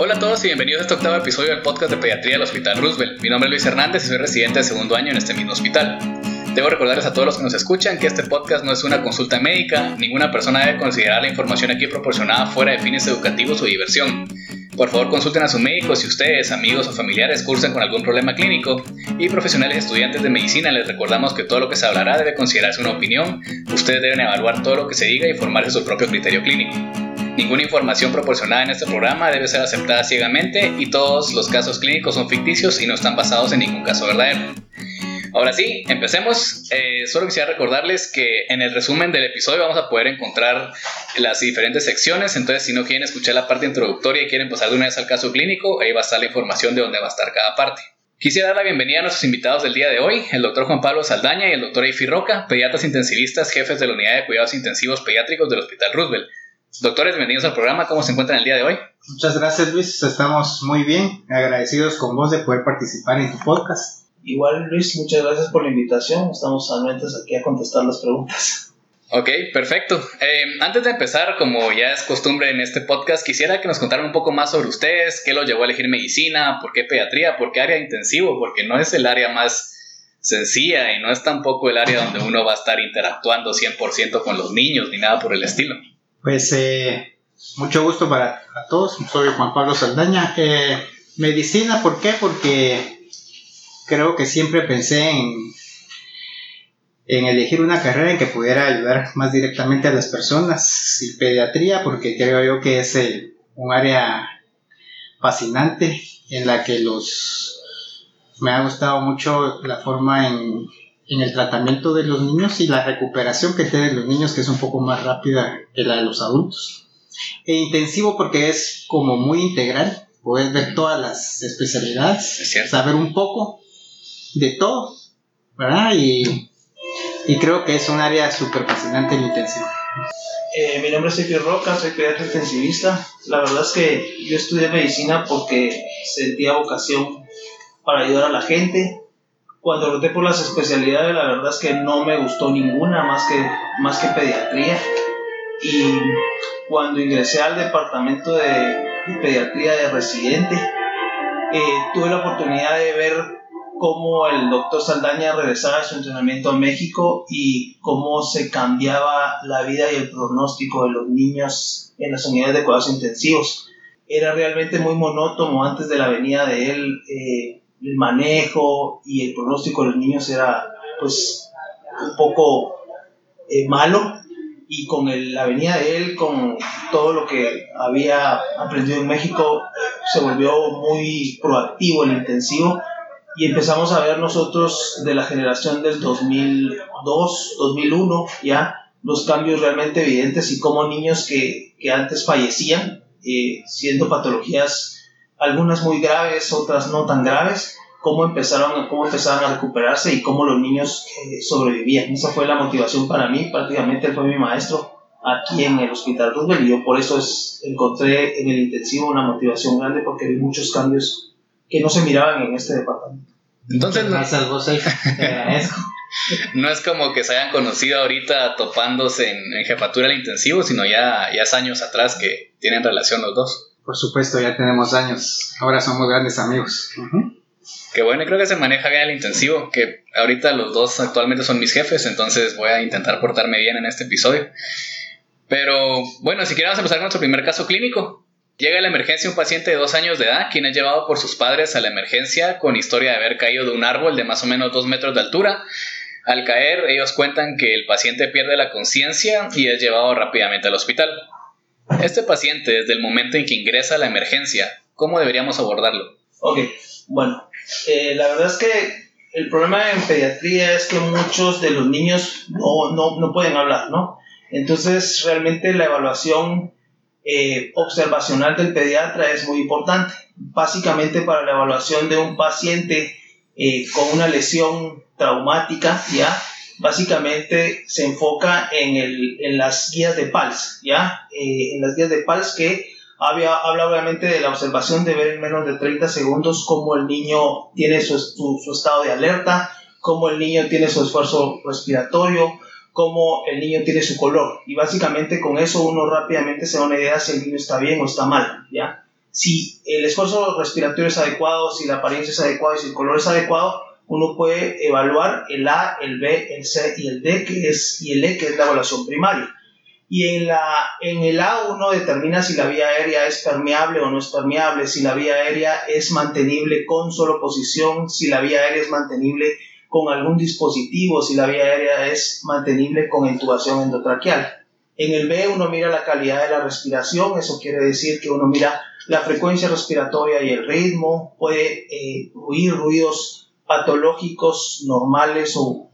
Hola a todos y bienvenidos a este octavo episodio del podcast de pediatría del Hospital Roosevelt. Mi nombre es Luis Hernández y soy residente de segundo año en este mismo hospital. Debo recordarles a todos los que nos escuchan que este podcast no es una consulta médica, ninguna persona debe considerar la información aquí proporcionada fuera de fines educativos o diversión. Por favor consulten a su médico si ustedes, amigos o familiares cursan con algún problema clínico y profesionales estudiantes de medicina les recordamos que todo lo que se hablará debe considerarse una opinión, ustedes deben evaluar todo lo que se diga y formarse su propio criterio clínico. Ninguna información proporcionada en este programa debe ser aceptada ciegamente y todos los casos clínicos son ficticios y no están basados en ningún caso verdadero. Ahora sí, empecemos. Eh, solo quisiera recordarles que en el resumen del episodio vamos a poder encontrar las diferentes secciones. Entonces, si no quieren escuchar la parte introductoria y quieren pasar de una vez al caso clínico, ahí va a estar la información de dónde va a estar cada parte. Quisiera dar la bienvenida a nuestros invitados del día de hoy, el doctor Juan Pablo Saldaña y el doctor Eifi Roca, pediatras intensivistas, jefes de la Unidad de Cuidados Intensivos Pediátricos del Hospital Roosevelt. Doctores, bienvenidos al programa. ¿Cómo se encuentran el día de hoy? Muchas gracias, Luis. Estamos muy bien, agradecidos con vos de poder participar en tu podcast. Igual, Luis, muchas gracias por la invitación. Estamos anuentes aquí a contestar las preguntas. Ok, perfecto. Eh, antes de empezar, como ya es costumbre en este podcast, quisiera que nos contaran un poco más sobre ustedes, qué los llevó a elegir medicina, por qué pediatría, por qué área intensivo, porque no es el área más sencilla y no es tampoco el área donde uno va a estar interactuando 100% con los niños ni nada por el estilo. Pues eh, mucho gusto para todos. Soy Juan Pablo Saldaña. Eh, medicina, ¿por qué? Porque creo que siempre pensé en, en elegir una carrera en que pudiera ayudar más directamente a las personas. Y pediatría, porque creo yo que es un área fascinante en la que los... Me ha gustado mucho la forma en en el tratamiento de los niños y la recuperación que tienen los niños, que es un poco más rápida que la de los adultos. E intensivo porque es como muy integral, puedes ver todas las especialidades, saber un poco de todo, ¿verdad? Y, y creo que es un área súper fascinante en intensivo. Eh, mi nombre es Sergio Roca, soy pediatra intensivista. La verdad es que yo estudié medicina porque sentía vocación para ayudar a la gente, cuando roté por las especialidades, la verdad es que no me gustó ninguna más que, más que pediatría. Y cuando ingresé al departamento de, pediatría de residente, eh, tuve la oportunidad de ver cómo el doctor Saldaña regresaba a su entrenamiento a México y cómo se cambiaba la vida y el pronóstico de los niños en las unidades de cuidados intensivos. Era realmente muy monótono antes de la venida de él. Eh, el manejo y el pronóstico de los niños era pues un poco eh, malo. Y con la venida de él, con todo lo que había aprendido en México, se volvió muy proactivo el intensivo. Y empezamos a ver nosotros de la generación del 2002, 2001 ya los cambios realmente evidentes y como niños que, que antes fallecían eh, siendo patologías algunas muy graves, otras no tan graves, cómo empezaron, cómo empezaron a recuperarse y cómo los niños eh, sobrevivían. Esa fue la motivación para mí, prácticamente él fue mi maestro aquí en el Hospital Roosevelt y yo por eso es, encontré en el intensivo una motivación grande porque vi muchos cambios que no se miraban en este departamento. Entonces, no, agradezco. no es como que se hayan conocido ahorita topándose en, jefatura del intensivo, sino ya, ya es años atrás que tienen relación los dos. Por supuesto, ya tenemos años. Ahora somos grandes amigos. Que bueno, creo que se maneja bien el intensivo, que ahorita los dos actualmente son mis jefes, entonces voy a intentar portarme bien en este episodio. Pero bueno, si queremos empezar con nuestro primer caso clínico. Llega a la emergencia un paciente de dos años de edad, quien es llevado por sus padres a la emergencia con historia de haber caído de un árbol de más o menos dos metros de altura. Al caer, ellos cuentan que el paciente pierde la conciencia y es llevado rápidamente al hospital. Este paciente, desde el momento en que ingresa a la emergencia, ¿cómo deberíamos abordarlo? Ok, bueno, eh, la verdad es que el problema en pediatría es que muchos de los niños no, no, no pueden hablar, ¿no? Entonces, realmente la evaluación eh, observacional del pediatra es muy importante. Básicamente para la evaluación de un paciente eh, con una lesión traumática, ¿ya? Básicamente se enfoca en, el, en las guías de PALS, ¿ya? Eh, en las guías de PALS que había, habla obviamente de la observación de ver en menos de 30 segundos cómo el niño tiene su, su, estado de alerta, cómo el niño tiene su esfuerzo respiratorio, cómo el niño tiene su color. Y básicamente con eso uno rápidamente se da una idea si el niño está bien o está mal, ¿ya? si el esfuerzo respiratorio es adecuado, si la apariencia es adecuada y si el color es adecuado, uno puede evaluar el A, el B, el C y el D, que es, y el E, que es la evaluación primaria. Y en, la, en el A uno determina si la vía aérea es permeable o no es permeable, si la vía aérea es mantenible con solo posición, si la vía aérea es mantenible con algún dispositivo, si la vía aérea es mantenible con intubación endotraqueal. En el B uno mira la calidad de la respiración, eso quiere decir que uno mira la frecuencia respiratoria y el ritmo, puede eh, oír ruidos patológicos normales o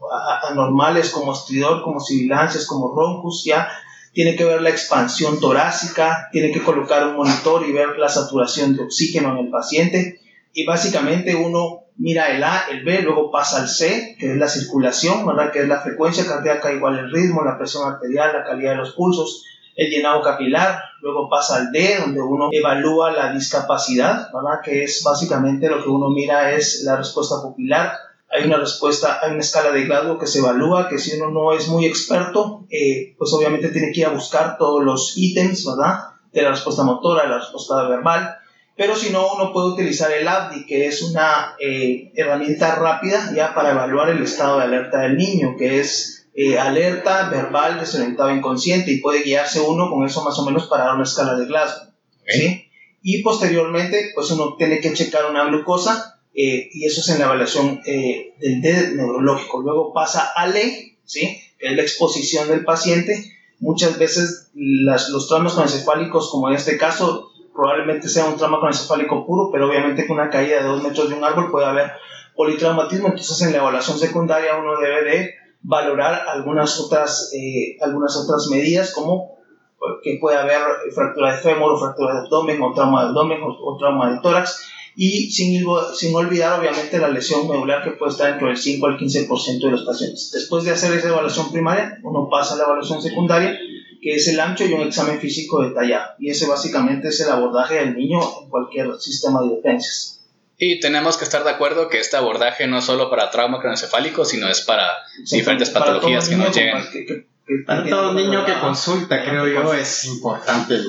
anormales como estridor, como sibilancias, como roncus, ya tiene que ver la expansión torácica, tiene que colocar un monitor y ver la saturación de oxígeno en el paciente y básicamente uno mira el A, el B, luego pasa al C, que es la circulación, ¿verdad? que es la frecuencia cardíaca igual el ritmo, la presión arterial, la calidad de los pulsos, el llenado capilar, luego pasa al D, donde uno evalúa la discapacidad, ¿verdad? que es básicamente lo que uno mira es la respuesta pupilar. Hay una respuesta, hay una escala de Glasgow que se evalúa, que si uno no es muy experto, eh, pues obviamente tiene que ir a buscar todos los ítems, ¿verdad? De la respuesta motora, de la respuesta verbal, pero si no, uno puede utilizar el ABDI, que es una eh, herramienta rápida ya para evaluar el estado de alerta del niño, que es eh, alerta verbal desorientado inconsciente y puede guiarse uno con eso más o menos para una escala de Glasgow. ¿sí? Y posteriormente, pues uno tiene que checar una glucosa eh, y eso es en la evaluación eh, del D neurológico. Luego pasa a ley, ¿sí? que es la exposición del paciente. Muchas veces las, los traumas encefálicos, como en este caso, probablemente sea un trauma encefálico puro, pero obviamente con una caída de dos metros de un árbol puede haber politraumatismo. Entonces, en la evaluación secundaria uno debe de valorar algunas otras, eh, algunas otras medidas como que puede haber fractura de fémur o fractura de abdomen o trauma de abdomen o, trauma de tórax y sin, sin olvidar obviamente la lesión medular que puede estar entre el 5 al 15% de los pacientes. Después de hacer esa evaluación primaria, uno pasa a la evaluación secundaria, que es el ancho y un examen físico detallado. Y ese básicamente es el abordaje del niño en cualquier sistema de defensas. Y tenemos que estar de acuerdo que este abordaje no es solo para trauma cronocefálico, sino es para diferentes patologías que nos llegan. para todo niño que consulta, creo yo, es importante.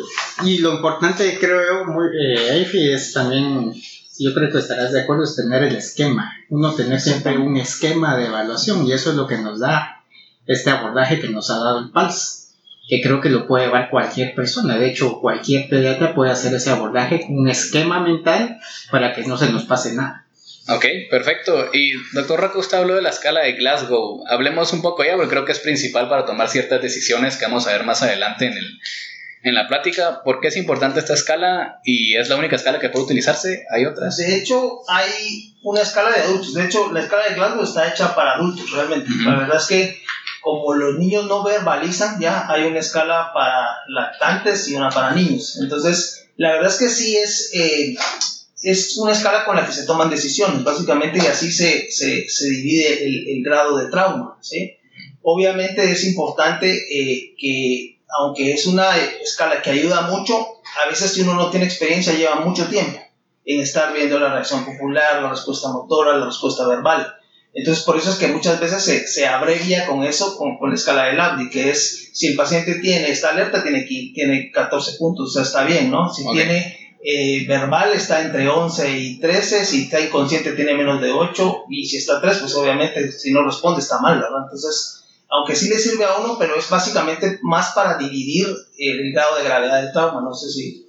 Y lo importante, creo yo, muy, eh, es también, yo creo que estarás de acuerdo, es tener el esquema. Uno tener siempre un esquema de evaluación y eso es lo que nos da este abordaje que nos ha dado el PALS que creo que lo puede llevar cualquier persona. De hecho, cualquier pediatra puede hacer ese abordaje con un esquema mental para que no se nos pase nada. Ok, perfecto. Y doctor Rocco, usted habló de la escala de Glasgow. Hablemos un poco ya, porque creo que es principal para tomar ciertas decisiones que vamos a ver más adelante en, el, en la plática. ¿Por qué es importante esta escala y es la única escala que puede utilizarse? ¿Hay otras? De hecho, hay una escala de adultos. De hecho, la escala de Glasgow está hecha para adultos, realmente. La verdad es que como los niños no verbalizan, ya hay una escala para lactantes y una para niños. Entonces, la verdad es que sí es, eh, es una escala con la que se toman decisiones, básicamente, y así se, se, se divide el, el, grado de trauma. ¿sí? Obviamente es importante eh, que, aunque es una escala que ayuda mucho, a veces si uno no tiene experiencia lleva mucho tiempo en estar viendo la reacción popular, la respuesta motora, la respuesta verbal. Entonces, por eso es que muchas veces se, se abrevia con eso, con, con, la escala del ABDI, que es, si el paciente tiene esta alerta, tiene, tiene 14 puntos, o sea, está bien, ¿no? Si tiene eh, verbal, está entre 11 y 13, si está inconsciente, tiene menos de 8, y si está 3, pues obviamente, si no responde, está mal, ¿verdad? Entonces, aunque sí le sirve a uno, pero es básicamente más para dividir el grado de gravedad del trauma, no sé si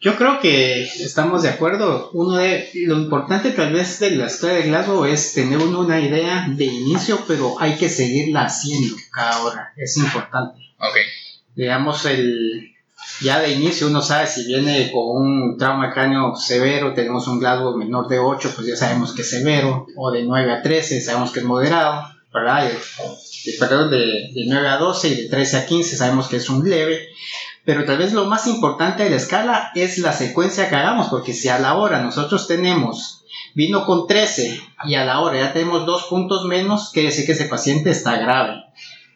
yo creo que estamos de acuerdo. Uno de lo importante tal vez de la historia de Glasgow es tener uno una idea de inicio, pero hay que seguirla haciendo cada hora. Es importante. Ok. Digamos el ya de inicio uno sabe si viene con un trauma cráneo severo, tenemos un Glasgow menor de 8, pues ya sabemos que es severo, o de 9 a 13 sabemos que es moderado, ¿verdad? Perdón, de, de 9 a 12 y de 13 a 15 sabemos que es un leve pero tal vez lo más importante de la escala es la secuencia que hagamos, porque si a la hora nosotros tenemos vino con 13 y a la hora ya tenemos dos puntos menos, quiere decir que ese paciente está grave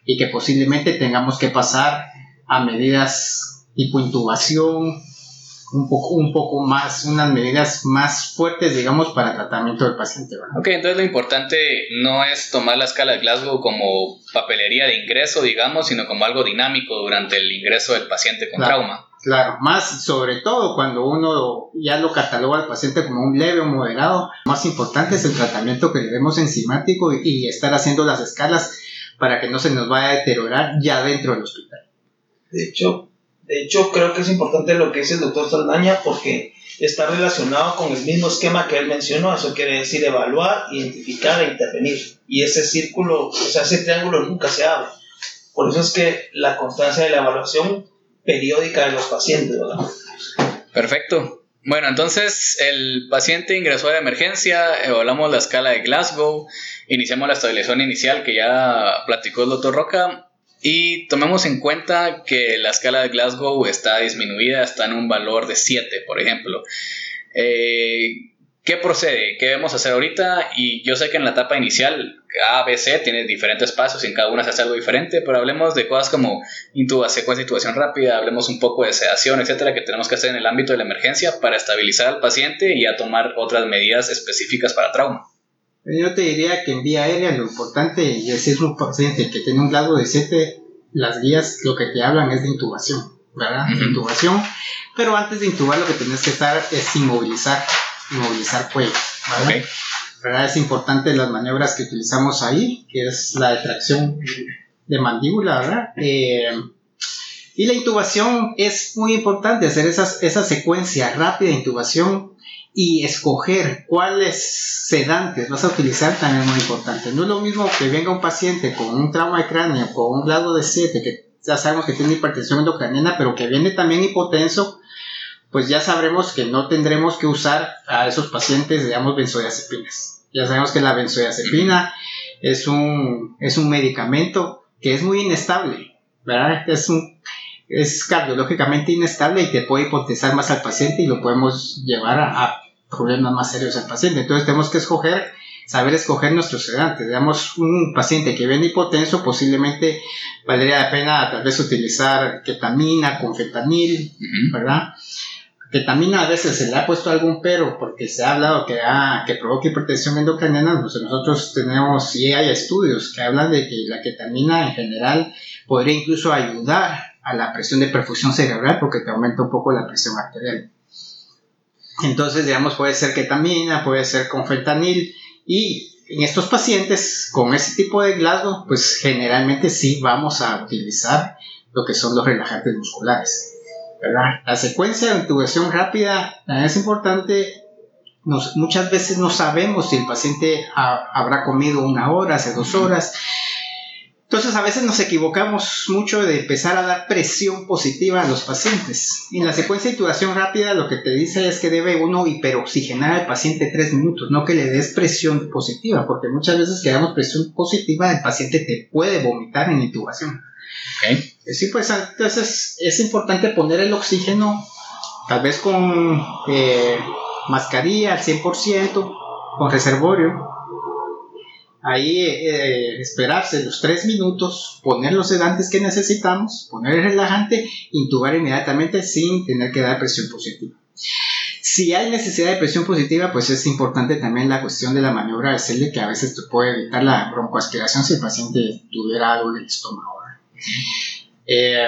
y que posiblemente tengamos que pasar a medidas tipo intubación, un poco, un poco más, unas medidas más fuertes, digamos, para el tratamiento del paciente. Ok, entonces lo importante no es tomar la escala de Glasgow como papelería de ingreso, digamos, sino como algo dinámico durante el ingreso del paciente con trauma. Claro, más sobre todo cuando uno ya lo cataloga al paciente como un leve o moderado, más importante es el tratamiento que le demos enzimático y, y estar haciendo las escalas para que no se nos vaya a deteriorar ya dentro del hospital. De hecho, de hecho creo que es importante lo que dice el doctor Saldaña porque está relacionado con el mismo esquema que él mencionó, eso quiere decir evaluar, identificar e intervenir. Y ese círculo, o sea, ese triángulo nunca se abre. Por eso es que la constancia de la evaluación periódica de los pacientes. Perfecto. Bueno, entonces el paciente ingresó a la emergencia, evaluamos la escala de Glasgow, iniciamos la estabilización inicial que ya platicó el doctor Roca y tomemos en cuenta que la escala de Glasgow está disminuida, está en un valor de 7, por ejemplo. Eh, ¿Qué procede? ¿Qué debemos hacer ahorita? Y yo sé que en la etapa inicial A, B, C tiene diferentes pasos y en cada una se hace algo diferente, pero hablemos de cosas como intubación, de intubación rápida, hablemos un poco de sedación, etcétera, que tenemos que hacer en el ámbito de la emergencia para estabilizar al paciente y a tomar otras medidas específicas para trauma. Yo te diría que en vía aérea lo importante, y si es un paciente que tiene un grado de 7, las guías lo que te hablan es de intubación, ¿verdad? Ujú. Intubación, pero antes de intubar lo que tienes que estar es inmovilizar, inmovilizar cuello. ¿verdad? Es importante las maniobras que utilizamos ahí, que es la detracción de mandíbula, ¿verdad? Eh, y la intubación es muy importante, hacer esas, esa secuencia rápida de intubación y escoger cuáles sedantes vas a utilizar también es muy importante. No es lo mismo que venga un paciente con un trauma de cráneo, con un grado de 7, que ya sabemos que tiene hipertensión endocraniana, pero que viene también hipotenso, pues ya sabremos que no tendremos que usar a esos pacientes, digamos, benzodiazepinas. Ya sabemos que la benzodiazepina es un, es un medicamento que es muy inestable, ¿verdad? Es, un, es cardiológicamente inestable y te puede hipotensar más al paciente y lo podemos llevar a, a problemas más serios al paciente. Entonces tenemos que escoger, saber escoger nuestros sedantes. Digamos, un paciente que viene hipotenso posiblemente valdría la pena tal vez utilizar ketamina con fentanil. ¿verdad? Ketamina a veces se le ha puesto algún pero porque se ha hablado que, ah, que provoca hipertensión endocraniana, pues nosotros tenemos, y hay estudios que hablan de que la ketamina en general podría incluso ayudar a la presión de perfusión cerebral porque te aumenta un poco la presión arterial. Entonces, digamos, puede ser ketamina, puede ser con fentanil y en estos pacientes con ese tipo de Glasgow, pues generalmente sí vamos a utilizar lo que son los relajantes musculares. ¿verdad? La secuencia de intubación rápida es importante. Muchas veces no sabemos si el paciente ha- habrá comido una hora, hace dos horas. Entonces a veces nos equivocamos mucho de empezar a dar presión positiva a los pacientes. Y en la secuencia de intubación rápida lo que te dice es que debe uno hiperoxigenar al paciente tres minutos, no que le des presión positiva, porque muchas veces que damos presión positiva el paciente te puede vomitar en intubación. Ok. Eh, Sí, pues entonces es importante poner el oxígeno, tal vez con eh, mascarilla al 100%, con reservorio. Ahí eh, esperarse los tres minutos, poner los sedantes que necesitamos, poner el relajante, intubar inmediatamente sin tener que dar presión positiva. Si hay necesidad de presión positiva, pues es importante también la cuestión de la maniobra de Selle, que a veces te puede evitar la broncoaspiración si el paciente tuviera algo en el estómago. Eh,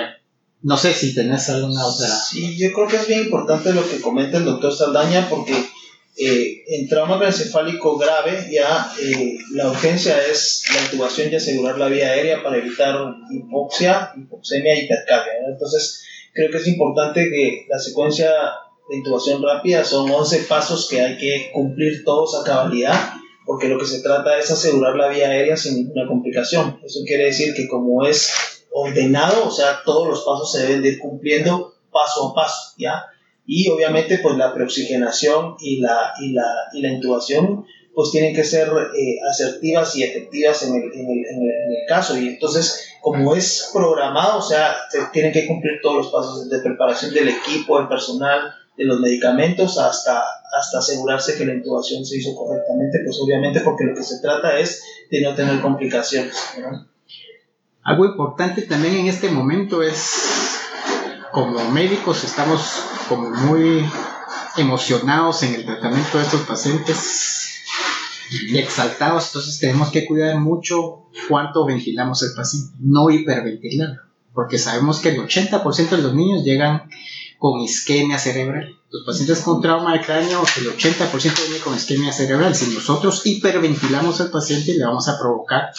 no sé si tenés alguna otra. Sí, yo creo que es bien importante lo que comenta el doctor Saldaña porque eh, en trauma encefálico grave ya eh, la urgencia es la intubación y asegurar la vía aérea para evitar hipoxia, hipoxemia y hipercardia. ¿no? Entonces creo que es importante que la secuencia de intubación rápida son 11 pasos que hay que cumplir todos a cabalidad porque lo que se trata es asegurar la vía aérea sin ninguna complicación. Eso quiere decir que como es ordenado, o sea, todos los pasos se deben de ir cumpliendo paso a paso, ¿ya? Y obviamente, pues la preoxigenación y la, y la, y la intubación, pues tienen que ser eh, asertivas y efectivas en el, en, el, en, el, en el caso. Y entonces, como es programado, o sea, se tienen que cumplir todos los pasos de preparación del equipo, del personal, de los medicamentos, hasta, hasta asegurarse que la intubación se hizo correctamente, pues obviamente porque lo que se trata es de no tener complicaciones, ¿no? Algo importante también en este momento es, como médicos, estamos como muy emocionados en el tratamiento de estos pacientes y exaltados, entonces tenemos que cuidar mucho cuánto ventilamos el paciente, no hiperventilarlo, porque sabemos que el 80% de los niños llegan con isquemia cerebral. Los pacientes con trauma de cráneo, el 80% viene con isquemia cerebral. Si nosotros hiperventilamos al paciente, le vamos a provocar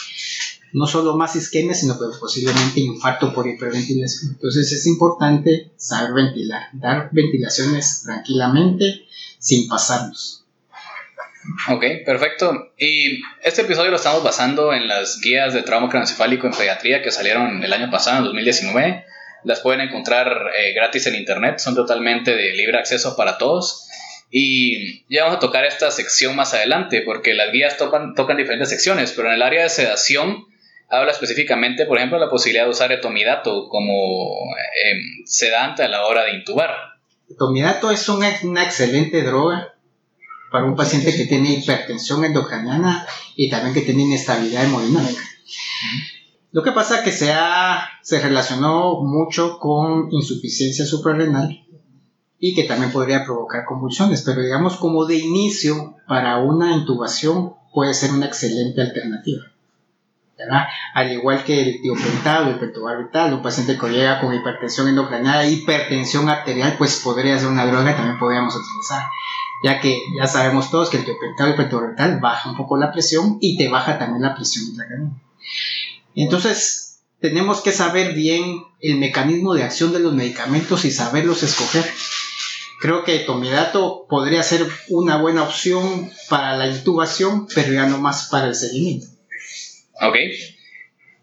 no solo más isquemia, sino que posiblemente infarto por hiperventilación. Entonces es importante saber ventilar, dar ventilaciones tranquilamente, sin pasarnos. Ok, perfecto. Y este episodio lo estamos basando en las guías de trauma craneoencefálico en pediatría que salieron el año pasado, en 2019. Las pueden encontrar eh, gratis en internet, son totalmente de libre acceso para todos. Y ya vamos a tocar esta sección más adelante, porque las guías tocan, tocan diferentes secciones, pero en el área de sedación habla específicamente, por ejemplo, de la posibilidad de usar etomidato como em, sedante a la hora de intubar. Etomidato es una, una excelente droga para un paciente que tiene hipertensión endocraniana y también que tiene inestabilidad hemodinámica. Lo que pasa es que se, ha, se relacionó mucho con insuficiencia suprarrenal y que también podría provocar convulsiones, pero digamos como de inicio para una intubación puede ser una excelente alternativa. Al igual que el tiopentado, el pentobarbital, un paciente que llega con hipertensión endocraniana, hipertensión arterial, pues podría ser una droga que también podríamos utilizar, ya que ya sabemos todos que el tiopentado y el pentobarbital baja un poco la presión y te baja también la presión intracraniana. Entonces, tenemos que saber bien el mecanismo de acción de los medicamentos y saberlos escoger. Creo que tomidato podría ser una buena opción para la intubación, pero ya no más para el seguimiento. Ok.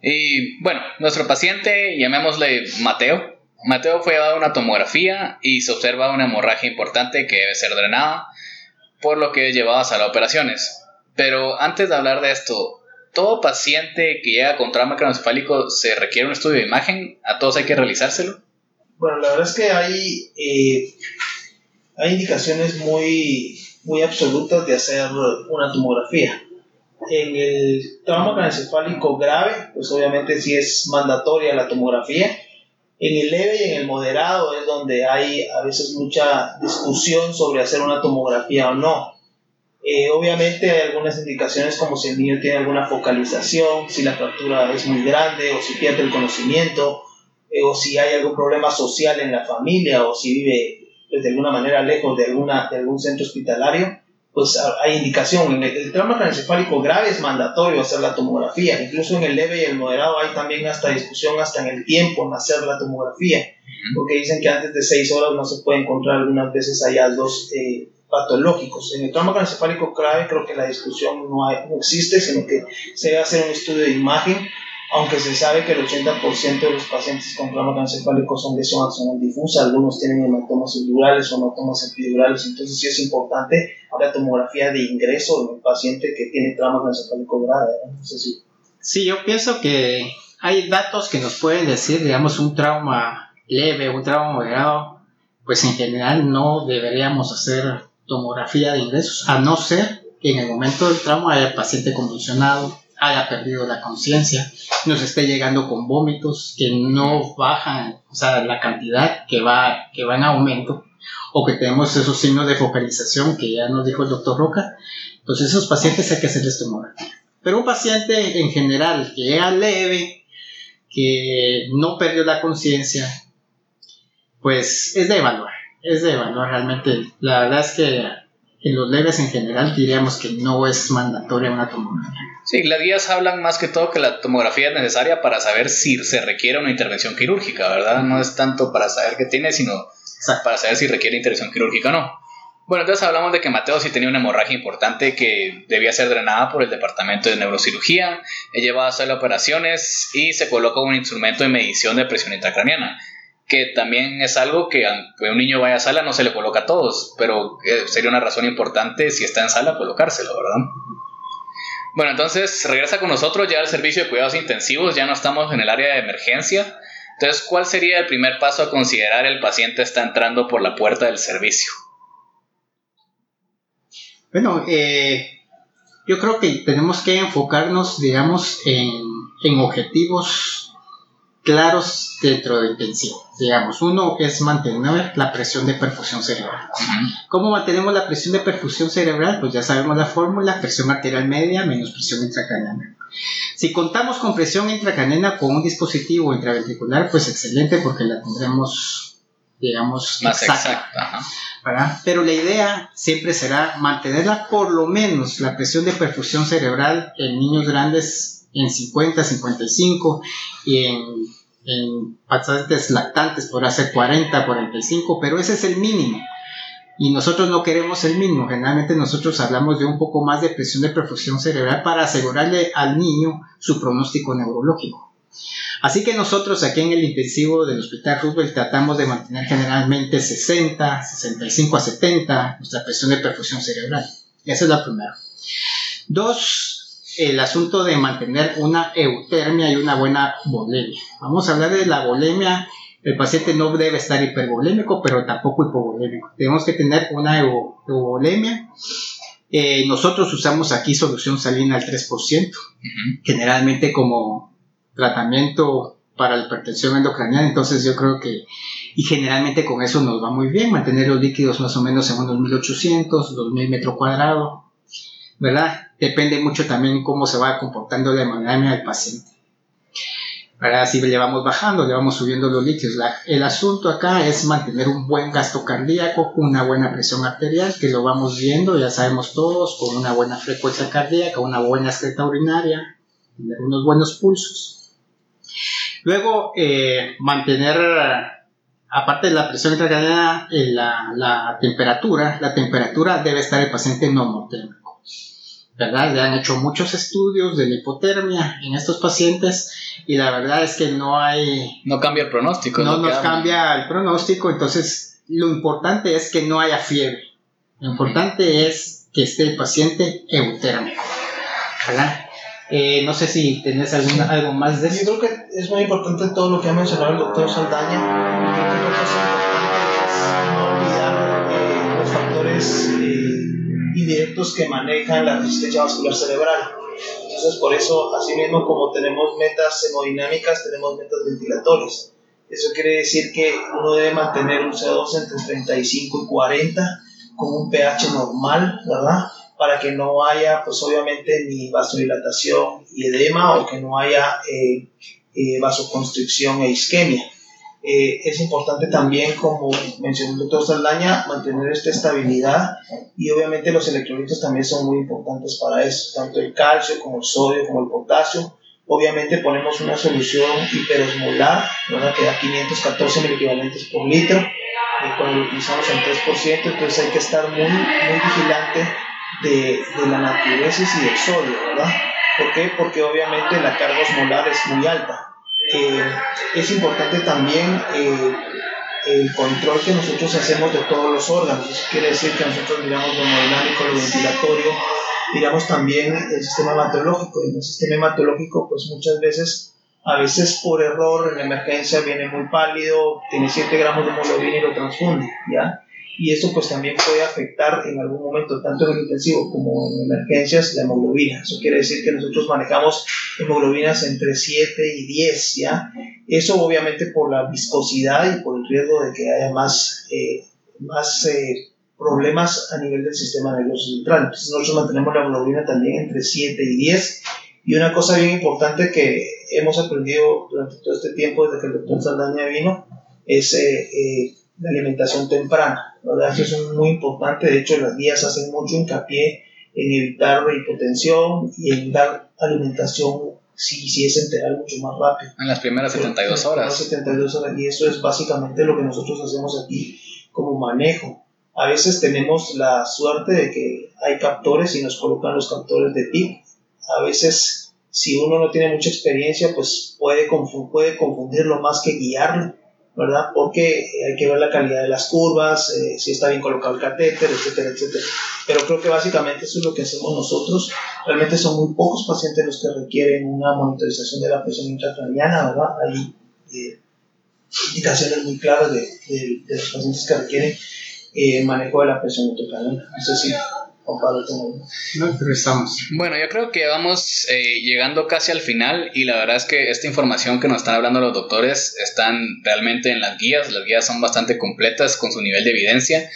Y bueno, nuestro paciente, llamémosle Mateo. Mateo fue llevado a una tomografía y se observa una hemorragia importante que debe ser drenada, por lo que es llevado a sala de operaciones. Pero antes de hablar de esto, ¿todo paciente que llega con trauma craneoencefálico se requiere un estudio de imagen? ¿A todos hay que realizárselo? Bueno, la verdad es que hay, eh, hay indicaciones muy, muy absolutas de hacer una tomografía en el trauma craneoencefálico grave, pues obviamente sí es mandatoria la tomografía. En el leve y en el moderado es donde hay a veces mucha discusión sobre hacer una tomografía o no. Eh, obviamente hay algunas indicaciones como si el niño tiene alguna focalización, si la fractura es muy grande o si pierde el conocimiento eh, o si hay algún problema social en la familia o si vive pues, de alguna manera lejos de, alguna, de algún centro hospitalario pues hay indicación. En el, trauma craneoencefálico grave es mandatorio hacer la tomografía. Incluso en el leve y el moderado hay también hasta discusión hasta en el tiempo en hacer la tomografía. Porque dicen que antes de 6 horas no se puede encontrar algunas veces hallazgos eh, patológicos. En el trauma craneoencefálico grave creo que la discusión no, no existe, sino que se debe hacer un estudio de imagen aunque se sabe que el 80% de los pacientes con trauma craneoencefálico son lesión axonal difusa, algunos tienen hematomas subdurales o hematomas epidurales, entonces sí es importante la tomografía de ingreso en el paciente que tiene trauma craneoencefálico grave. Sí, yo pienso que hay datos que nos pueden decir, digamos, un trauma leve, un trauma moderado, pues en general no deberíamos hacer tomografía de ingresos, a no ser que en el momento del trauma haya paciente convulsionado, haya perdido la conciencia, nos esté llegando con vómitos que no bajan, o sea, la cantidad que va, que va en aumento, o que tenemos esos signos de focalización que ya nos dijo el doctor Roca. Entonces, esos pacientes hay que hacerles tomografía. Pero un paciente en general que llega leve, que no perdió la conciencia, pues es de evaluar, es de evaluar realmente. La verdad es que en los leves en general diríamos que no es mandatoria una tomografía. Sí, las guías hablan más que todo que la tomografía es necesaria para saber si se requiere una intervención quirúrgica, ¿verdad? No es tanto para saber qué tiene, sino para saber si requiere intervención quirúrgica o no. Bueno, entonces hablamos de que Mateo sí tenía una hemorragia importante que debía ser drenada por el departamento de neurocirugía, llevaba a hacer operaciones y se coloca un instrumento de medición de presión intracraniana que también es algo que aunque un niño vaya a sala no se le coloca a todos, pero eh, sería una razón importante si está en sala colocárselo, ¿verdad? Bueno, entonces regresa con nosotros ya al servicio de cuidados intensivos, ya no estamos en el área de emergencia. Entonces, ¿cuál sería el primer paso a considerar el paciente está entrando por la puerta del servicio? Bueno, eh, yo creo que tenemos que enfocarnos, digamos, en, en objetivos claros dentro de intensivo. Digamos, uno es mantener la presión de perfusión cerebral. ¿Cómo mantenemos la presión de perfusión cerebral? Pues ya sabemos la fórmula, presión arterial media menos presión intracraniana. Si contamos con presión intracraniana con un dispositivo intraventricular, pues excelente porque la tendremos digamos, Más exacta. ¿verdad? Pero la idea siempre será mantenerla por lo menos la presión de perfusión cerebral en niños grandes en 50, 55 y en, en pacientes lactantes podrá ser 40, 45, pero ese es el mínimo. Y nosotros no queremos el mínimo, generalmente nosotros hablamos de un poco más de presión de perfusión cerebral para asegurarle al niño su pronóstico neurológico. Así que nosotros aquí en el intensivo del Hospital Roosevelt tratamos de mantener generalmente 60, 65 a 70 nuestra presión de perfusión cerebral. Esa es la primera. Dos, el asunto de mantener una eutermia y una buena volemia. Vamos a hablar de la volemia. El paciente no debe estar hipervolémico, pero tampoco hipovolémico. Tenemos que tener una euvolemia. Eh, nosotros usamos aquí solución salina al 3%, Ujú. generalmente como tratamiento para la hipertensión endocraniana, entonces yo creo que, y generalmente con eso nos va muy bien, mantener los líquidos más o menos en unos 1800, 2000 metros cuadrados, ¿verdad? Depende mucho también cómo se va comportando la hemodinamia del paciente. ¿Verdad? Si le vamos bajando, le vamos subiendo los líquidos. El asunto acá es mantener un buen gasto cardíaco, una buena presión arterial, que lo vamos viendo, ya sabemos todos, con una buena frecuencia cardíaca, una buena excreta urinaria, tener unos buenos pulsos. Luego, eh, mantener, aparte de la presión intracraniana, eh, la, temperatura, la temperatura debe estar el paciente normotérmico. ¿Verdad? Le han hecho muchos estudios de la hipotermia en estos pacientes y la verdad es que no hay, No cambia el pronóstico. no nos cambia el pronóstico, entonces lo importante es que no haya fiebre. Lo importante es que esté el paciente eutérmico. ¿verdad? Eh, no sé si tenés alguna, algo más de Yo eso. creo que es muy importante todo lo que ha mencionado el doctor Saldaña. Creo que lo que es importante es no olvidar eh, los factores eh, indirectos que manejan la resistencia vascular cerebral. Entonces, por eso, así mismo como tenemos metas hemodinámicas, tenemos metas ventilatorias. Eso quiere decir que uno debe mantener un CO2 entre 35 y 40 con un pH normal, ¿verdad? Para que no haya, pues obviamente, ni vasodilatación y edema o que no haya eh, eh, vasoconstricción e isquemia. Eh, es importante también, como mencionó el doctor Saldaña, mantener esta estabilidad y obviamente los electrolitos también son muy importantes para eso, tanto el calcio como el sodio como el potasio. Obviamente ponemos una solución hiperosmolar, ¿verdad? que da 514 miliequivalentes por litro, y cuando lo utilizamos en 3%, entonces hay que estar muy, muy vigilante de, de la natriuresis y del sodio, ¿verdad? ¿Por qué? Porque obviamente la carga osmolar es muy alta. Eh, es importante también eh, el control que nosotros hacemos de todos los órganos. Eso quiere decir que nosotros miramos lo hemodinámico, lo ventilatorio, miramos también el sistema hematológico. En el sistema hematológico, pues muchas veces, a veces por error en emergencia viene muy pálido, tiene 7 gramos de hemoglobina y lo transfunde, ¿ya? Y eso pues también puede afectar en algún momento, tanto en el intensivo como en emergencias, la hemoglobina. Eso quiere decir que nosotros manejamos hemoglobinas entre 7 y 10, ¿ya? Eso obviamente por la viscosidad y por el riesgo de que haya más, eh, más eh, problemas a nivel del sistema nervioso central. Entonces nosotros mantenemos la hemoglobina también entre 7 y 10. Y una cosa bien importante que hemos aprendido durante todo este tiempo, desde que el doctor Saldaña vino, es eh, la alimentación temprana. ¿Verdad? Eso es muy importante. De hecho, las guías hacen mucho hincapié en evitar la hipotensión y en dar alimentación, si, si es enteral, mucho más rápido. En las primeras 72 Las horas. 72 horas. Y eso es básicamente lo que nosotros hacemos aquí como manejo. A veces tenemos la suerte de que hay captores y nos colocan los captores de PIC. A veces, si uno no tiene mucha experiencia, pues puede confundirlo más que guiarlo. ¿Verdad? Porque hay que ver la calidad de las curvas, eh, si está bien colocado el catéter, etcétera, etcétera. Pero creo que básicamente eso es lo que hacemos nosotros. Realmente son muy pocos pacientes los que requieren una monitorización de la presión intracraniana, ¿verdad? Hay eh, indicaciones muy claras de, de, de, los pacientes que requieren eh, manejo de la presión intracraniana. No sé Bueno, yo creo que vamos eh, llegando casi al final y la verdad es que esta información que nos están hablando los doctores están realmente en las guías. Las guías son bastante completas con su nivel de evidencia.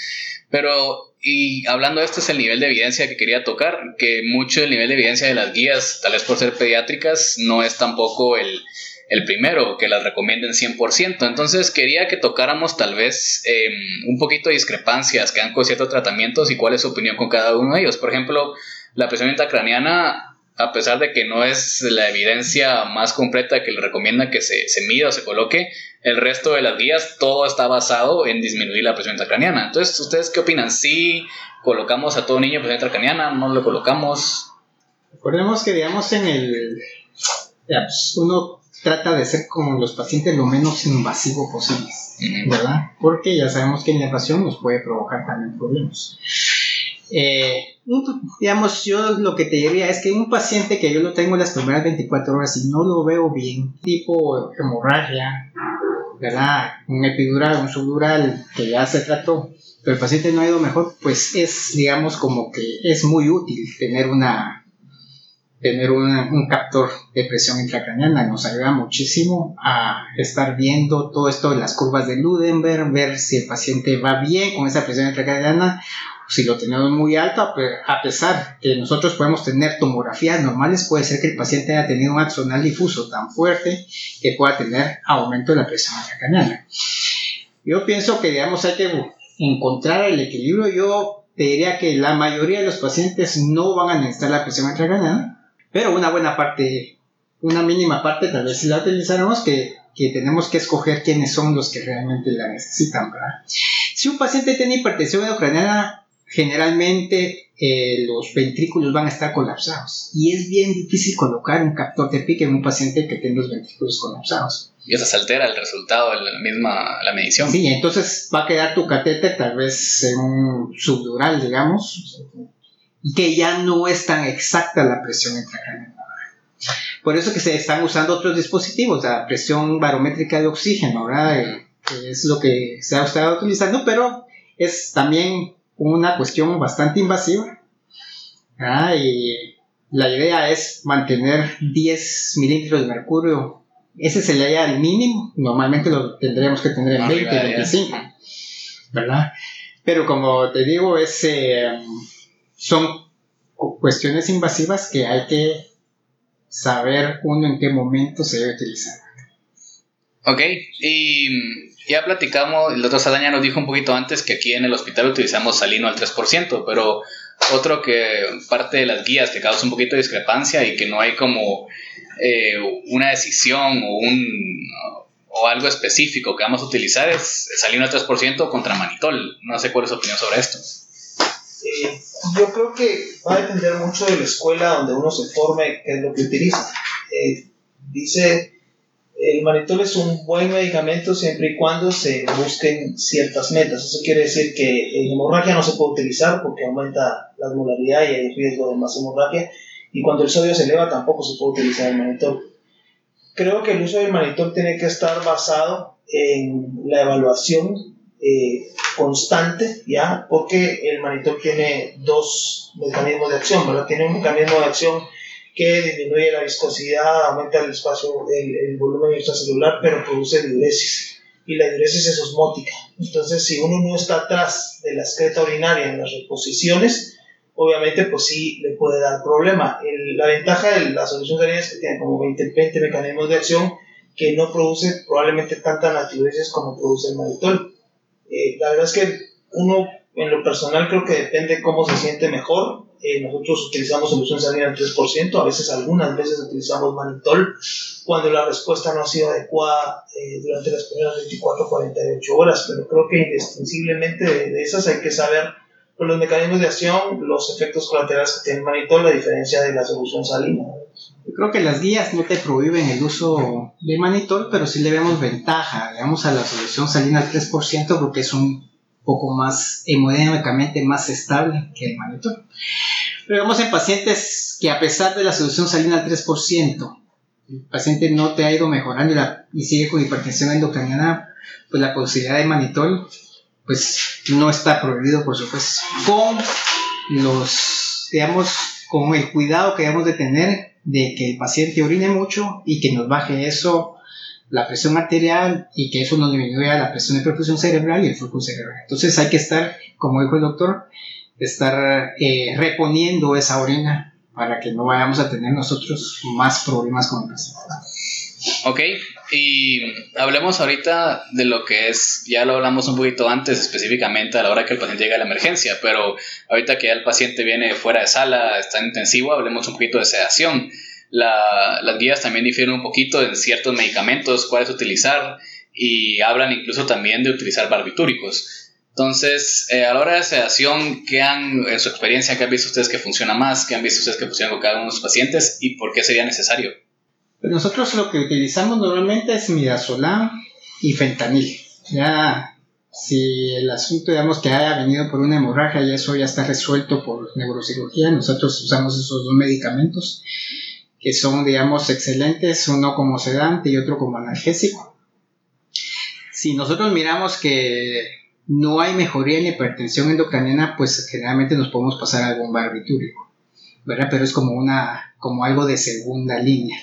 Pero, y hablando de esto, es el nivel de evidencia que quería tocar, que mucho del nivel de evidencia de las guías, tal vez por ser pediátricas, no es tampoco el, el primero, que las recomienden 100%. Entonces quería que tocáramos tal vez em, un poquito de discrepancias que han con ciertos tratamientos y cuál es su opinión con cada uno de ellos. Por ejemplo, la presión intracraniana a pesar de que no es la evidencia más completa que le recomienda que se, se mida o se coloque, el resto de las guías todo está basado en disminuir la presión intracraniana. Entonces, ¿ustedes qué opinan? ¿Sí colocamos a todo niño presión intracraniana? ¿No lo colocamos? Recordemos que, digamos, en el. Pues, uno trata de ser como los pacientes lo menos invasivo posible, ¿verdad? Porque ya sabemos que la invasión nos puede provocar también problemas. Eh, digamos, yo lo que te diría es que un paciente que yo lo tengo las primeras 24 horas y no lo veo bien, tipo hemorragia, ¿verdad? Un epidural, un subdural que ya se trató, pero el paciente no ha ido mejor, pues es, digamos, como que es muy útil tener una tener un captor de presión intracraniana nos ayuda muchísimo a estar viendo todo esto de las curvas de Ludenberg, ver si el paciente va bien con esa presión intracraniana si lo tenemos muy alto, a pesar que nosotros podemos tener tomografías normales, puede ser que el paciente haya tenido un axonal difuso tan fuerte que pueda tener aumento de la presión intracraniana. Yo pienso que, digamos, hay que encontrar el equilibrio. Yo te diría que la mayoría de los pacientes no van a necesitar la presión intracraniana, pero una buena parte, una mínima parte, tal vez si la utilizaremos, que, que tenemos que escoger quiénes son los que realmente la necesitan, ¿verdad? Si un paciente tiene hipertensión intracraniana, generalmente eh, los ventrículos van a estar colapsados y es bien difícil colocar un captor de pique en un paciente que tiene los ventrículos colapsados. Y eso se altera el resultado de la misma la medición. Sí, entonces va a quedar tu catéter tal vez en un subdural, digamos, que ya no es tan exacta la presión intracraneal. Por eso que se están usando otros dispositivos, la presión barométrica de oxígeno, ¿verdad? Eh, que es lo que se ha estado utilizando, pero es también una cuestión bastante invasiva. Ah, y la idea es mantener 10 milímetros de mercurio. Ese sería el mínimo. Normalmente lo tendríamos que tener en 20, 25. ¿Verdad? Pero como te digo, es, eh, son cuestiones invasivas que hay que saber uno en qué momento se debe utilizar. Ok, y ya platicamos, el doctor Saldaña nos dijo un poquito antes que aquí en el hospital utilizamos salino al 3%, pero otro que parte de las guías que causa un poquito de discrepancia y que no hay como eh, una decisión o, un, o algo específico que vamos a utilizar es salino al 3% contra manitol. No sé cuál es su opinión sobre esto. Eh, yo creo que va a depender mucho de la escuela donde uno se forme, qué es lo que utiliza. Eh, dice el manitol es un buen medicamento siempre y cuando se busquen ciertas metas. Eso quiere decir que en hemorragia no se puede utilizar porque aumenta la osmolaridad y hay riesgo de más hemorragia. Y cuando el sodio se eleva tampoco se puede utilizar el manitol. Creo que el uso del manitol tiene que estar basado en la evaluación eh, constante, ¿ya? Porque el manitol tiene dos mecanismos de acción, ¿verdad? Tiene un mecanismo de acción que disminuye la viscosidad, aumenta el espacio, el, volumen extracelular, pero produce diuresis. Y la diuresis es osmótica. Entonces, si uno no está atrás de la excreta urinaria en las reposiciones, obviamente, pues sí le puede dar problema. la ventaja de la solución salina es que tiene como 20, 20 mecanismos de acción que no produce probablemente tanta natriuresis como produce el malitol. Eh, la verdad es que uno, en lo personal, creo que depende cómo se siente mejor eh, nosotros utilizamos solución salina al 3%, a veces algunas veces utilizamos manitol cuando la respuesta no ha sido adecuada eh, durante las primeras 24 48 horas, pero creo que indistinguiblemente de, esas hay que saber los mecanismos de acción, los efectos colaterales que tiene manitol, la diferencia de la solución salina. Yo creo que las guías no te prohíben el uso de manitol, pero sí le vemos ventaja, digamos, a la solución salina al 3% porque es un poco más hemodinámicamente más estable que el manitol. Pero vemos en pacientes que a pesar de la solución salina al 3%, el paciente no te ha ido mejorando y, sigue con hipertensión endocriniana, pues la posibilidad de manitol pues no está prohibido por supuesto. Con los, digamos, con el cuidado que debemos de tener de que el paciente orine mucho y que nos baje eso la presión arterial y que eso nos disminuya la presión de perfusión cerebral y el flujo cerebral. Entonces hay que estar, como dijo el doctor, estar eh, reponiendo esa orina para que no vayamos a tener nosotros más problemas con el paciente. Ok, y hablemos ahorita de lo que es, ya lo hablamos un poquito antes específicamente a la hora que el paciente llega a la emergencia, pero ahorita que ya el paciente viene fuera de sala, está en intensivo, hablemos un poquito de sedación. las guías también difieren un poquito en ciertos medicamentos, cuáles utilizar, y hablan incluso también de utilizar barbitúricos. Entonces, eh, a la hora de sedación, ¿qué han, en su experiencia, qué han visto ustedes que funciona más? ¿Qué han visto ustedes que funciona con cada uno de los pacientes? ¿Y por qué sería necesario? Pues nosotros lo que utilizamos normalmente es midazolam y fentanil. Ya, si el asunto, digamos, que haya venido por una hemorragia y eso ya está resuelto por neurocirugía, nosotros usamos esos dos medicamentos que son, digamos, excelentes, uno como sedante y otro como analgésico. Si nosotros miramos que no hay mejoría en la hipertensión endocraniana, pues generalmente nos podemos pasar a algún barbitúrico, ¿verdad? Pero es como una, como algo de segunda línea.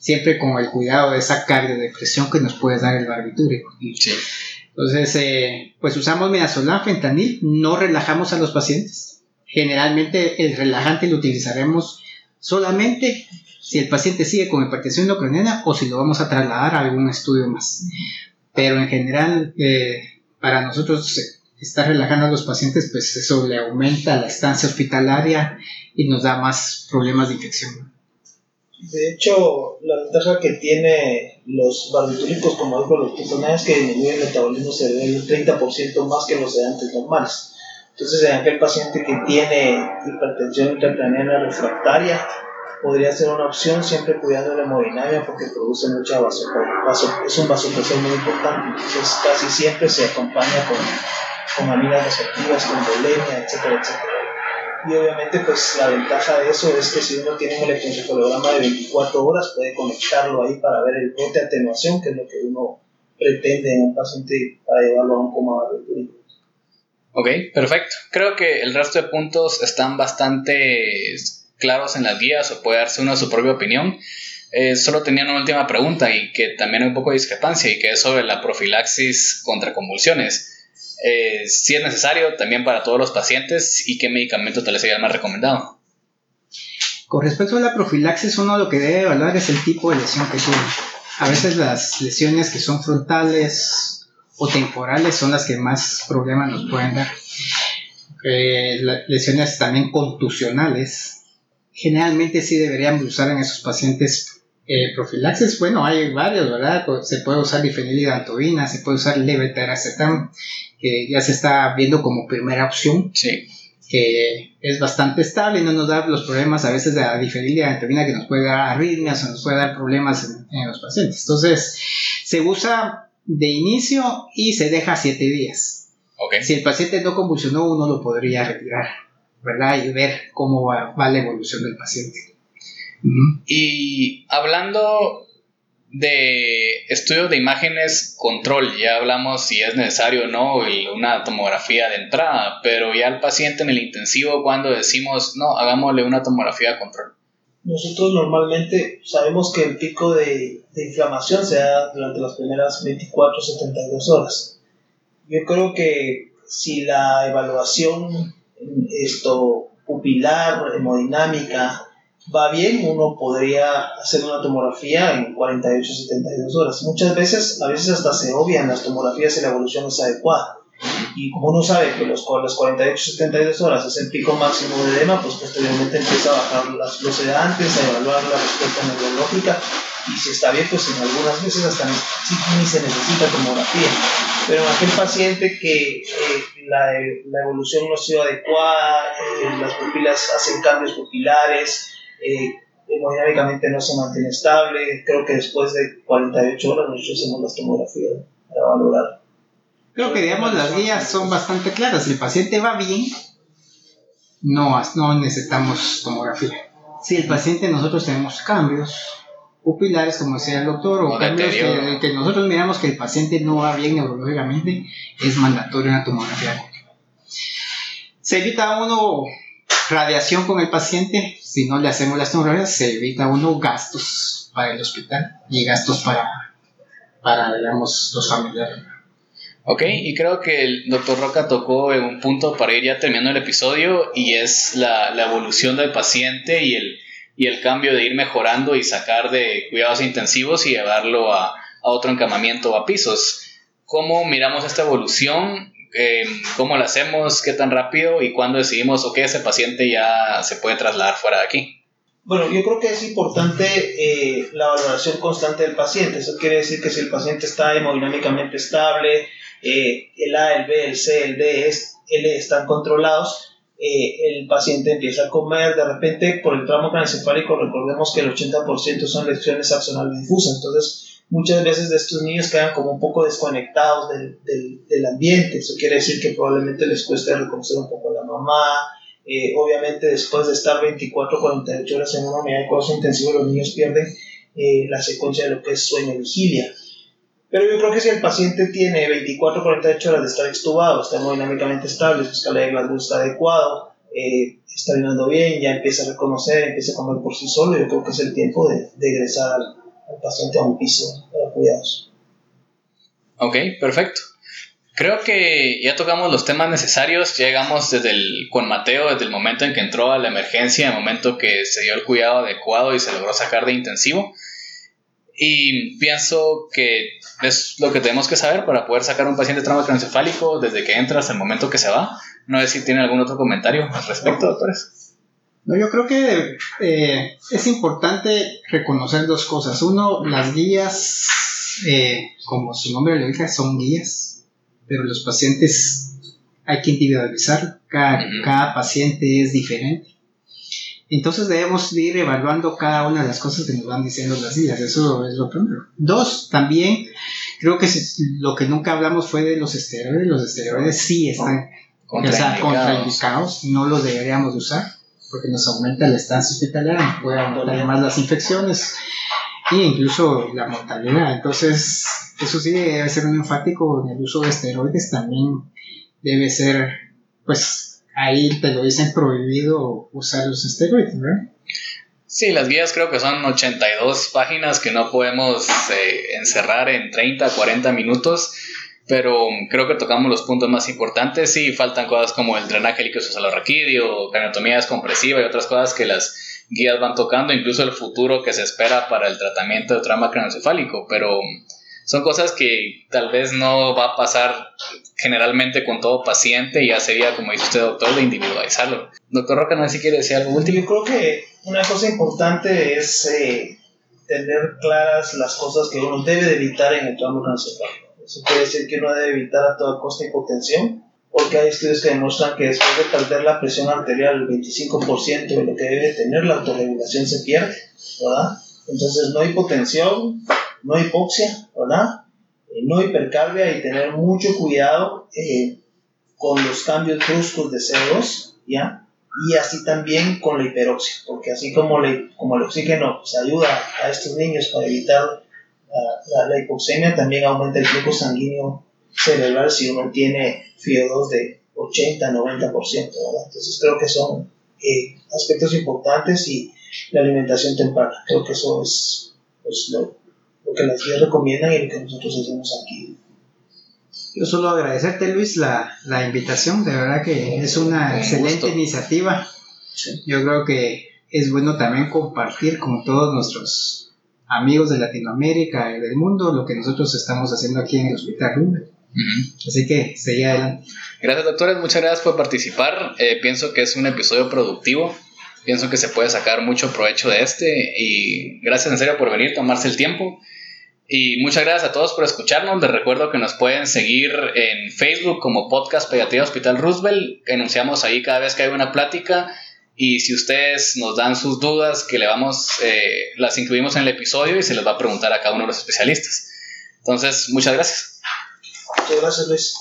Siempre con el cuidado de esa cardiodepresión que nos puede dar el barbitúrico. Sí. Entonces, eh, pues usamos midazolam, fentanil, no relajamos a los pacientes. Generalmente el relajante lo utilizaremos solamente si el paciente sigue con hipertensión endocraniana o si lo vamos a trasladar a algún estudio más. Pero en general, eh, para nosotros estar relajando a los pacientes, pues eso le aumenta la estancia hospitalaria y nos da más problemas de infección. De hecho, la ventaja que tiene los barbitúricos, como dijo los personajes, es que disminuye el metabolismo cerebral un 30% más que los sedantes normales. Entonces, en aquel paciente que tiene hipertensión intracraniana refractaria, podría ser una opción siempre cuidando la hemodinamia porque produce mucha vasopresión, es un vasopresión muy importante, entonces casi siempre se acompaña con, con aminas vasoactivas, con dolemia, etcétera, etcétera. Y obviamente pues la ventaja de eso es que si uno tiene un electroencefalograma de 24 horas puede conectarlo ahí para ver el brote de atenuación, que es lo que uno pretende en un paciente para llevarlo a un coma barbitúrico. Ok, perfecto. Creo que el resto de puntos están bastante claros en las guías o puede darse uno su propia opinión. Eh, solo tenía una última pregunta y que también hay un poco de discrepancia y que es sobre la profilaxis contra convulsiones. Eh, si es necesario también para todos los pacientes y qué medicamento tal vez sería el más recomendado. Con respecto a la profilaxis, uno lo que debe evaluar es el tipo de lesión que tiene. A veces las lesiones que son frontales o temporales son las que más problemas nos pueden dar. Eh, lesiones también contusionales generalmente sí deberíamos usar en esos pacientes eh, profilaxis. Bueno, hay varios, ¿verdad? Se puede usar difenilidantoína, se puede usar levetiracetam, que ya se está viendo como primera opción. Sí. Que es bastante estable y no nos da los problemas a veces de la difenilidantoína que nos puede dar arritmias o nos puede dar problemas en, los pacientes. Entonces, se usa de inicio y se deja 7 días. Okay. Si el paciente no convulsionó, uno lo podría retirar. ¿verdad? Y ver cómo va, la evolución del paciente. Y hablando de estudios de imágenes control, ya hablamos si es necesario o no una tomografía de entrada, pero ya el paciente en el intensivo cuando decimos, no, hagámosle una tomografía de control. Nosotros normalmente sabemos que el pico de, de inflamación se da durante las primeras 24 72 horas. Yo creo que si la evaluación esto pupilar, hemodinámica, va bien, uno podría hacer una tomografía en 48 72 horas. Muchas veces, a veces hasta se obvian las tomografías y la evolución es adecuada. Y como uno sabe que los, las 48 72 horas es el pico máximo de edema, pues posteriormente empieza a bajar las, los sedantes, a evaluar la respuesta neurológica y si está bien, pues en algunas veces hasta ni, ni se necesita tomografía. Pero en aquel paciente que eh, la, la, evolución no ha sido adecuada, eh, las pupilas hacen cambios pupilares, eh, hemodinámicamente no se mantiene estable, creo que después de 48 horas nosotros hacemos las tomografías para valorar. Creo que digamos las guías son bastante claras, si el paciente va bien, no, no necesitamos tomografía. Si el paciente nosotros tenemos cambios, pupilares, como decía el doctor, o cambios que, nosotros miramos que el paciente no va bien neurológicamente, es mandatorio una tomografía. Se evita uno radiación con el paciente, si no le hacemos las tomografías, se evita uno gastos para el hospital y gastos para, para digamos, los familiares. Ok, y creo que el doctor Roca tocó un punto para ir ya terminando el episodio y es la, la evolución del paciente y el y el cambio de ir mejorando y sacar de cuidados intensivos y llevarlo a, a otro encamamiento a pisos. ¿Cómo miramos esta evolución? Eh, ¿Cómo la hacemos? ¿Qué tan rápido? ¿Y cuándo decidimos, ok, ese paciente ya se puede trasladar fuera de aquí? Bueno, yo creo que es importante eh, la valoración constante del paciente. Eso quiere decir que si el paciente está hemodinámicamente estable, eh, el A, el B, el C, el D, L están controlados, el paciente empieza a comer, de repente por el tramo craneoencefálico recordemos que el 80% son lesiones axonales difusas, entonces muchas veces de estos niños quedan como un poco desconectados del, del, del ambiente, eso quiere decir que probablemente les cueste reconocer un poco a la mamá, eh, obviamente después de estar 24 48 horas en una unidad de cuidados intensivos los niños pierden eh, la secuencia de lo que es sueño-vigilia. Pero yo creo que si el paciente tiene 24 48 horas de estar extubado, está hemodinámicamente estable, su escala de Glasgow está adecuado, eh, está viniendo bien, ya empieza a reconocer, empieza a comer por sí solo, yo creo que es el tiempo de, de ingresar al, al paciente a un piso para cuidados. Ok, perfecto. Creo que ya tocamos los temas necesarios, llegamos desde el, con Mateo desde el momento en que entró a la emergencia, el momento que se dio el cuidado adecuado y se logró sacar de intensivo. Y pienso que es lo que tenemos que saber para poder sacar un paciente trauma craneoencefálico desde que entra hasta el momento que se va. No sé si tiene algún otro comentario al respecto, doctores. No, yo creo que eh, es importante reconocer dos cosas. Uno, las guías, eh, como su nombre lo dice, son guías, pero los pacientes hay que individualizar. Cada, cada paciente es diferente. Entonces debemos ir evaluando cada una de las cosas que nos van diciendo las guías. Eso es lo primero. Dos, también creo que lo que nunca hablamos fue de los esteroides. Los esteroides sí están contraindicados, contraindicados no los deberíamos de usar porque nos aumenta la estancia hospitalaria, puede aumentar más las infecciones e incluso la mortalidad. Entonces, eso sí debe ser un enfático en el uso de esteroides, también debe ser, pues, ahí te lo dicen prohibido usar los esteroides, ¿verdad? Sí, las guías creo que son 82 páginas que no podemos eh, encerrar en 30, 40 minutos pero creo que tocamos los puntos más importantes. Sí, faltan cosas como el drenaje líquido craniotomía descompresiva y otras cosas que las guías van tocando, incluso el futuro que se espera para el tratamiento de trauma craneoencefálico, pero son cosas que tal vez no va a pasar generalmente con todo paciente, ya sería, como dice usted, doctor, de individualizarlo. Doctor Roca, no sé si quiere decir algo último. Yo creo que una cosa importante es eh, tener claras las cosas que uno debe de evitar en el trauma craneoencefálico. Eso quiere decir que uno debe evitar a toda costa hipotensión, porque hay estudios que demuestran que después de perder la presión arterial el 25% de lo que debe tener la autorregulación se pierde, ¿verdad? Entonces no hipotensión, no hipoxia, ¿verdad? Eh, no hipercarbia y tener mucho cuidado eh, con los cambios bruscos de CO2, ¿ya? Y así también con la hiperoxia, porque así como, le, como el oxígeno pues, ayuda a estos niños para evitar la, la, hipoxemia también aumenta el flujo sanguíneo cerebral si uno tiene FIO2 de 80-90%, ¿verdad? Entonces creo que son eh, aspectos importantes y la alimentación temprana. Creo que eso es pues, lo, lo, que las guías recomiendan y lo que nosotros hacemos aquí. Yo solo agradecerte Luis la, la invitación, de verdad que es una Un excelente gusto. iniciativa. Sí. Yo creo que es bueno también compartir con todos nuestros amigos de Latinoamérica y del mundo lo que nosotros estamos haciendo aquí en el Hospital Rumble. Uh -huh. Así que seguí adelante. Gracias doctores, muchas gracias por participar. Eh, pienso que es un episodio productivo. Pienso que se puede sacar mucho provecho de este y gracias en serio por venir, tomarse el tiempo. Y muchas gracias a todos por escucharnos. Les recuerdo que nos pueden seguir en Facebook como Podcast Pediatría Hospital Roosevelt. Anunciamos ahí cada vez que hay una plática y si ustedes nos dan sus dudas, que le vamos, eh, las incluimos en el episodio y se les va a preguntar a cada uno de los especialistas. Entonces, muchas gracias. Muchas gracias, Luis.